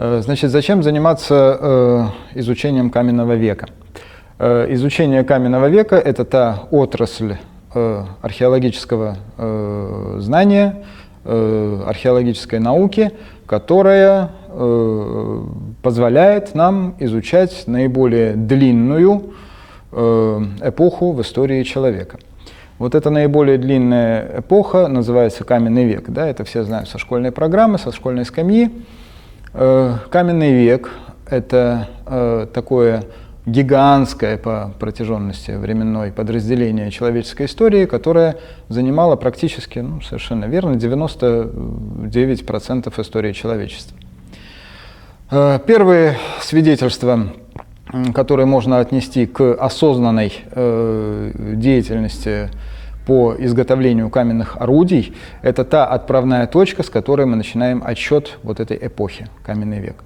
Значит, зачем заниматься изучением каменного века? Изучение каменного века – это та отрасль археологического знания, археологической науки, которая позволяет нам изучать наиболее длинную эпоху в истории человека. Вот эта наиболее длинная эпоха называется каменный век. Да, это все знают со школьной программы, со школьной скамьи. Э, каменный век – это э, такое гигантское по протяженности временной подразделение человеческой истории, которое занимало практически, ну, совершенно верно, 99% истории человечества. Э, первые свидетельства, которые можно отнести к осознанной деятельности по изготовлению каменных орудий, это та отправная точка, с которой мы начинаем отсчет вот этой эпохи, каменный век.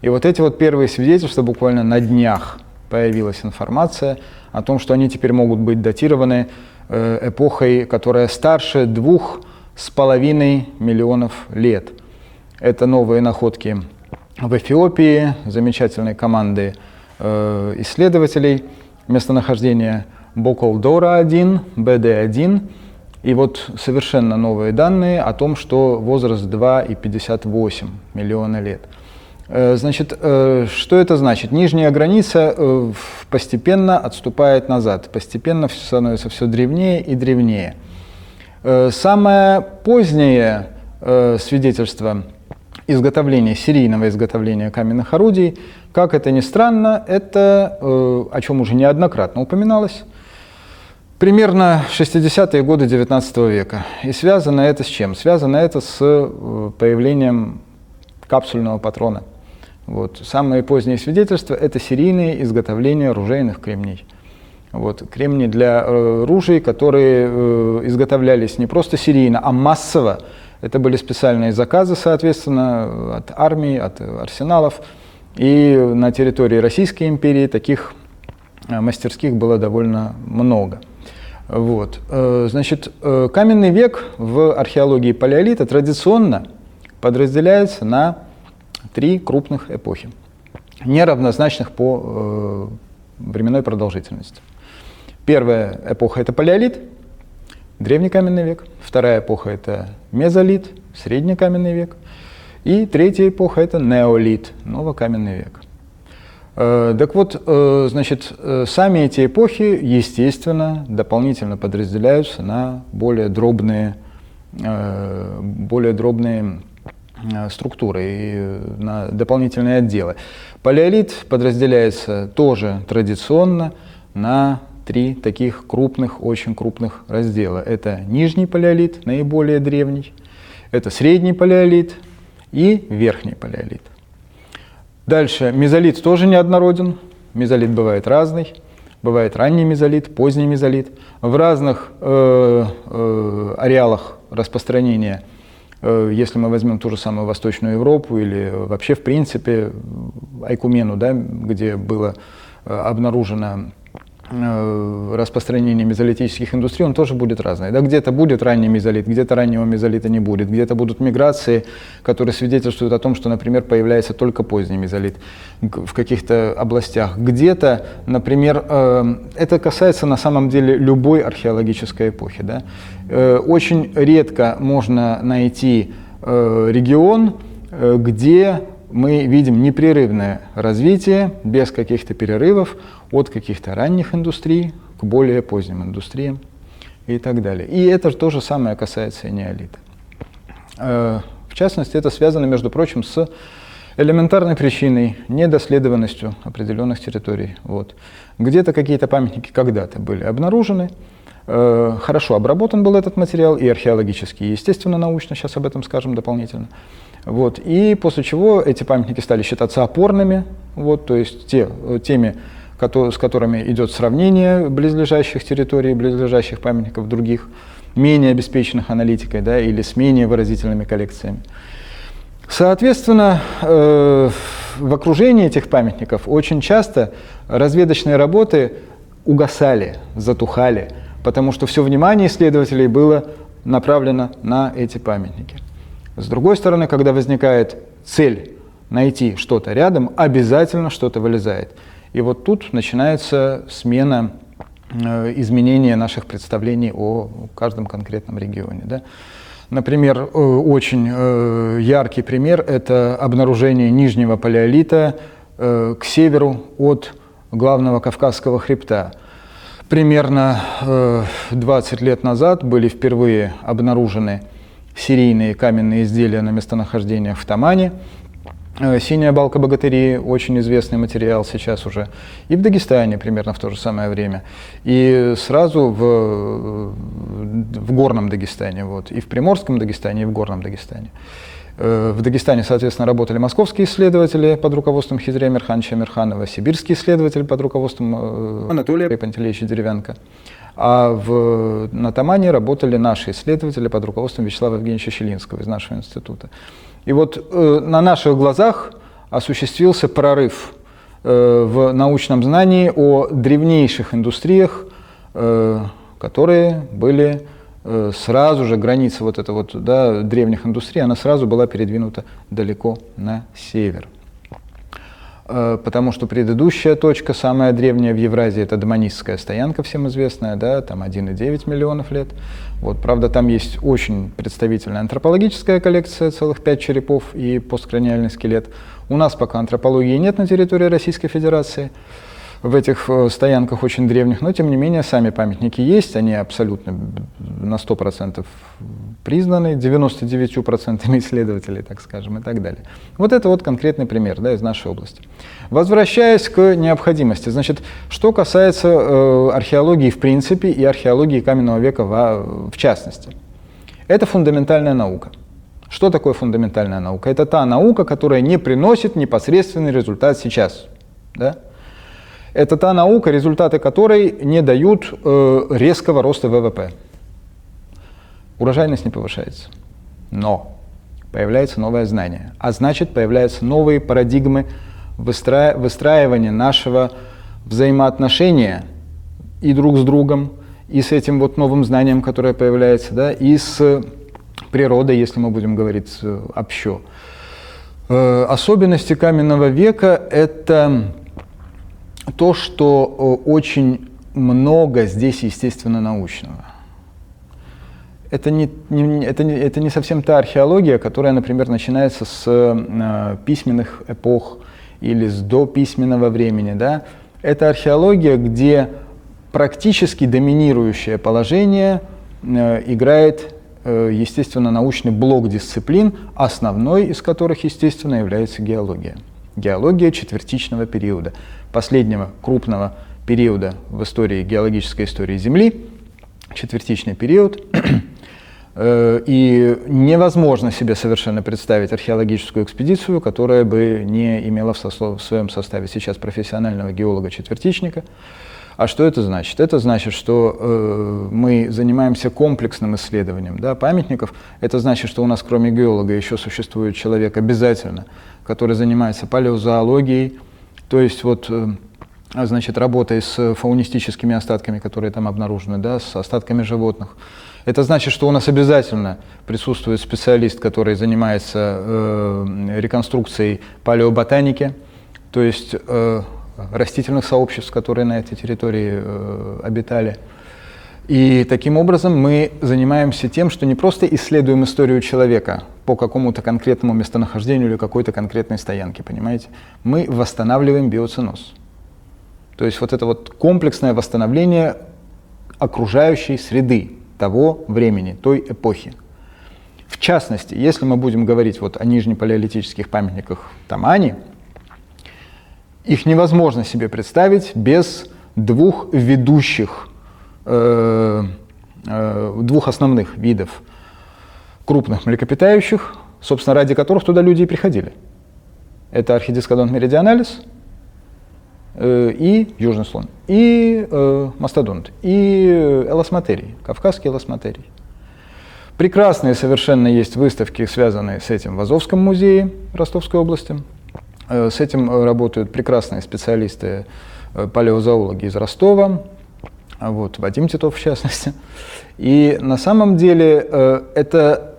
И вот эти вот первые свидетельства, буквально на днях появилась информация о том, что они теперь могут быть датированы э, эпохой, которая старше двух с половиной миллионов лет. Это новые находки в Эфиопии, замечательной команды э, исследователей местонахождения Боколдора-1, BD1, и вот совершенно новые данные о том, что возраст 2,58 миллиона лет. Э, значит, э, что это значит? Нижняя граница э, постепенно отступает назад, постепенно становится все древнее и древнее. Самое позднее свидетельство изготовления, серийного изготовления каменных орудий, как это ни странно, это, о чем уже неоднократно упоминалось, Примерно 60-е годы 19 века. И связано это с чем? Связано это с э, появлением капсульного патрона. Вот. Самые поздние свидетельства – это серийные изготовления ружейных кремней. Вот. Кремни для э, ружей, которые э, изготовлялись не просто серийно, а массово. Это были специальные заказы, соответственно, от армии, от арсеналов. И на территории Российской империи таких э, мастерских было довольно много. Вот. Э, значит, э, каменный век в археологии палеолита традиционно подразделяется на три крупных эпохи, неравнозначных по э, временной продолжительности. Первая эпоха – это палеолит, древний каменный век. Вторая эпоха – это мезолит, средний каменный век. И третья эпоха – это неолит, новокаменный век. Э, так вот, э, значит, э, сами эти эпохи, естественно, дополнительно подразделяются на более дробные, более дробные структуры и на дополнительные отделы. Палеолит подразделяется тоже традиционно на три таких крупных, очень крупных раздела. Это нижний палеолит, наиболее древний, это средний палеолит и верхний палеолит. Дальше, мезолит тоже неоднороден. Мезолит бывает разный. Бывает ранний мезолит, поздний мезолит. В разных э, э, ареалах распространения, э, если мы возьмем ту же самую Восточную Европу или вообще, в принципе, Айкумену, да, где было э, обнаружено Э, распространение мезолитических индустрий, он тоже будет разный. Да, где-то будет ранний мезолит, где-то раннего мезолита не будет, где-то будут миграции, которые свидетельствуют о том, что, например, появляется только поздний мезолит в каких-то областях. Где-то, например, э, это касается на самом деле любой археологической эпохи. Да? Э, очень редко можно найти регион, где мы видим непрерывное развитие без каких-то перерывов от каких-то ранних индустрий к более поздним индустриям и так далее. И это то же самое касается и неолита. Э, в частности, это связано, между прочим, с элементарной причиной, недоследованностью определенных территорий. Вот. Где-то какие-то памятники когда-то были обнаружены, э, хорошо обработан был этот материал и археологически, и естественно научно, сейчас об этом скажем дополнительно. Вот. И после чего эти памятники стали считаться опорными, вот, то есть те, теми, с которыми идет сравнение близлежащих территорий, близлежащих памятников других, менее обеспеченных аналитикой да, или с менее выразительными коллекциями. Соответственно, э, в окружении этих памятников очень часто разведочные работы угасали, затухали, потому что все внимание исследователей было направлено на эти памятники. С другой стороны, когда возникает цель найти что-то рядом, обязательно что-то вылезает. И вот тут начинается смена э, изменения наших представлений о каждом конкретном регионе. Да? Например, э, очень э, яркий пример – это обнаружение нижнего палеолита к северу от главного Кавказского хребта. Примерно 20 лет назад были впервые обнаружены серийные каменные изделия на местонахождениях в Тамане. Синяя балка богатыри, очень известный материал сейчас уже. И в Дагестане примерно в то же самое время. И сразу в, в горном Дагестане, вот, и в Приморском Дагестане, и в горном Дагестане. Э, в Дагестане, соответственно, работали московские исследователи под руководством Хизрия Мирхановича Мирханова, сибирские исследователи под руководством э, Анатолия Пантелеевича Деревянко. А в, на Тамане работали наши исследователи под руководством Вячеслава Евгеньевича Щелинского из нашего института. И вот э, на наших глазах осуществился прорыв э, в научном знании о древнейших индустриях, э, которые были Э, сразу же граница вот эта вот, да, древних индустрий, она сразу была передвинута далеко на север. Э, потому что предыдущая точка, самая древняя в Евразии, это Доманистская стоянка, всем известная, да, там 1,9 миллионов лет. Вот, правда, там есть очень представительная антропологическая коллекция, целых пять черепов и посткраниальный скелет. У нас пока антропологии нет на территории Российской Федерации в этих э, стоянках очень древних, но тем не менее сами памятники есть, они абсолютно на 100% признаны 99% исследователей, так скажем, и так далее. Вот это вот конкретный пример да, из нашей области. Возвращаясь к необходимости, значит, что касается э, археологии в принципе и археологии каменного века в, в частности, это фундаментальная наука. Что такое фундаментальная наука? Это та наука, которая не приносит непосредственный результат сейчас. Да? Это та наука, результаты которой не дают э, резкого роста ВВП. Урожайность не повышается. Но появляется новое знание. А значит, появляются новые парадигмы выстра... выстраивания нашего взаимоотношения и друг с другом, и с этим вот новым знанием, которое появляется, да, и с природой, если мы будем говорить э, общо. Э, особенности каменного века – это то, что э, очень много здесь естественно научного. Это не, не, это, не, это не совсем та археология, которая, например, начинается с э, письменных эпох или с дописьменного времени. Да? Это археология, где практически доминирующее положение э, играет э, естественно-научный блок дисциплин, основной из которых, естественно, является геология. Геология четвертичного периода последнего крупного периода в истории, геологической истории Земли, четвертичный период, э, и невозможно себе совершенно представить археологическую экспедицию, которая бы не имела в своем составе сейчас профессионального геолога-четвертичника. А что это значит? Это значит, что э, мы занимаемся комплексным исследованием да, памятников. Это значит, что у нас кроме геолога еще существует человек обязательно, который занимается палеозоологией, то есть вот э, значит, работой с фаунистическими остатками, которые там обнаружены, да, с остатками животных. Это значит, что у нас обязательно присутствует специалист, который занимается э, реконструкцией палеоботаники, то есть э, растительных сообществ, которые на этой территории э, обитали. И таким образом мы занимаемся тем, что не просто исследуем историю человека по какому-то конкретному местонахождению или какой-то конкретной стоянке, понимаете? Мы восстанавливаем биоценоз. То есть вот это вот комплексное восстановление окружающей среды того времени, той эпохи. В частности, если мы будем говорить вот о нижнепалеолитических памятниках Тамани, их невозможно себе представить без двух ведущих Э, э, двух основных видов крупных млекопитающих, собственно, ради которых туда люди и приходили. Это архидискодонт меридионалис э, и южный слон, и мастодонт, и элосматерий, кавказский элосматерий. Прекрасные совершенно есть выставки, связанные с этим в Азовском музее Ростовской области. С этим работают прекрасные специалисты, палеозоологи из Ростова, а вот, Вадим Титов в частности. И на самом деле э, это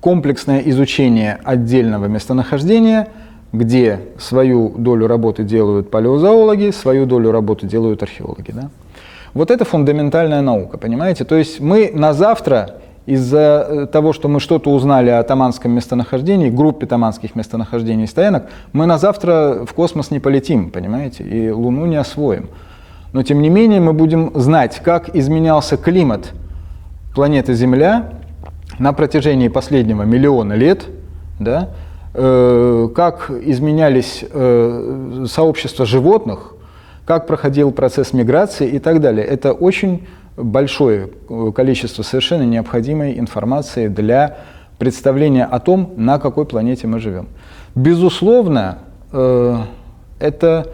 комплексное изучение отдельного местонахождения, где свою долю работы делают палеозоологи, свою долю работы делают археологи. Да? Вот это фундаментальная наука, понимаете? То есть мы на завтра из-за э, того, что мы что-то узнали о таманском местонахождении, группе таманских местонахождений стоянок, мы на завтра в космос не полетим, понимаете, и Луну не освоим. Но тем не менее мы будем знать, как изменялся климат планеты Земля на протяжении последнего миллиона лет, да, э, как изменялись э, сообщества животных, как проходил процесс миграции и так далее. Это очень большое количество совершенно необходимой информации для представления о том, на какой планете мы живем. Безусловно, э, это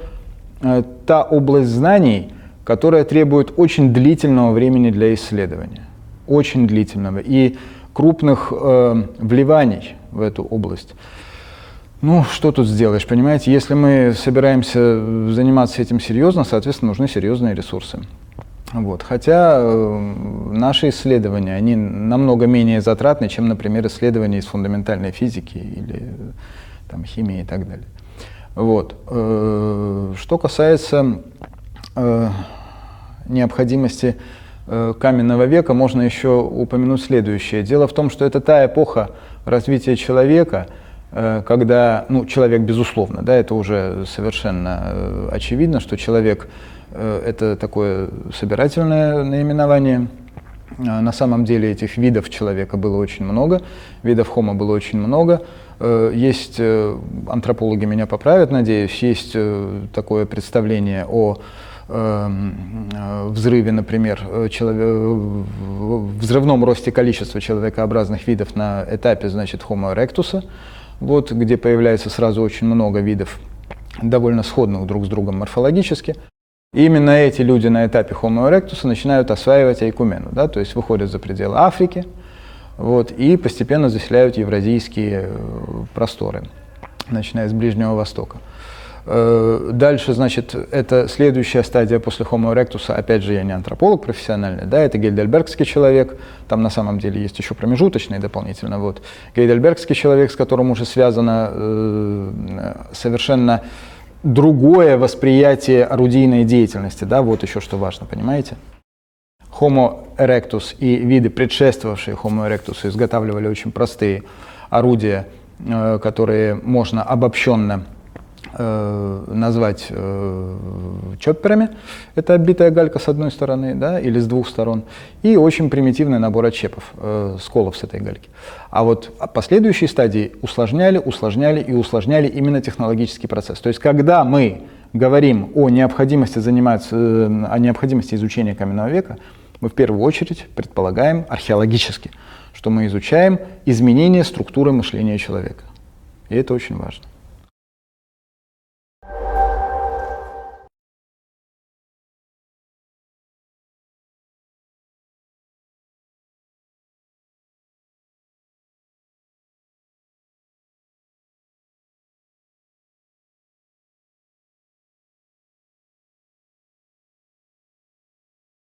э, та область знаний, которая требует очень длительного времени для исследования. Очень длительного. И крупных э, вливаний в эту область. Ну, что тут сделаешь, понимаете? Если мы собираемся заниматься этим серьезно, соответственно, нужны серьезные ресурсы. Вот. Хотя э, наши исследования, они намного менее затратны, чем, например, исследования из фундаментальной физики или там, химии и так далее. Вот. Э, что касается э, необходимости э, каменного века, можно еще упомянуть следующее. Дело в том, что это та эпоха развития человека, э, когда, ну, человек, безусловно, да, это уже совершенно э, очевидно, что человек это такое собирательное наименование. Э, на самом деле этих видов человека было очень много, видов хома было очень много. Э, есть, антропологи меня поправят, надеюсь, есть такое представление о взрыве, например, человек, взрывном росте количества человекообразных видов на этапе, значит, Homo erectus, вот, где появляется сразу очень много видов, довольно сходных друг с другом морфологически. И именно эти люди на этапе Homo erectus начинают осваивать Айкумену, да, то есть выходят за пределы Африки вот, и постепенно заселяют евразийские э, просторы, начиная с Ближнего Востока. Э, дальше, значит, это следующая стадия после Homo erectus, опять же, я не антрополог профессиональный, да, это гейдельбергский человек, там на самом деле есть еще промежуточный дополнительно, вот. Гейдельбергский человек, с которым уже связано э, совершенно другое восприятие орудийной деятельности, да, вот еще что важно, понимаете? Homo erectus и виды, предшествовавшие Homo erectus, изготавливали очень простые орудия, э, которые можно обобщенно э, назвать э, чопперами. Это оббитая галька с одной стороны да, или с двух сторон. И очень примитивный набор отчепов, э, сколов с этой гальки. А вот последующие стадии усложняли, усложняли и усложняли именно технологический процесс. То есть когда мы говорим о необходимости заниматься, э, о необходимости изучения каменного века, мы в первую очередь предполагаем археологически, что мы изучаем изменение структуры мышления человека. И это очень важно.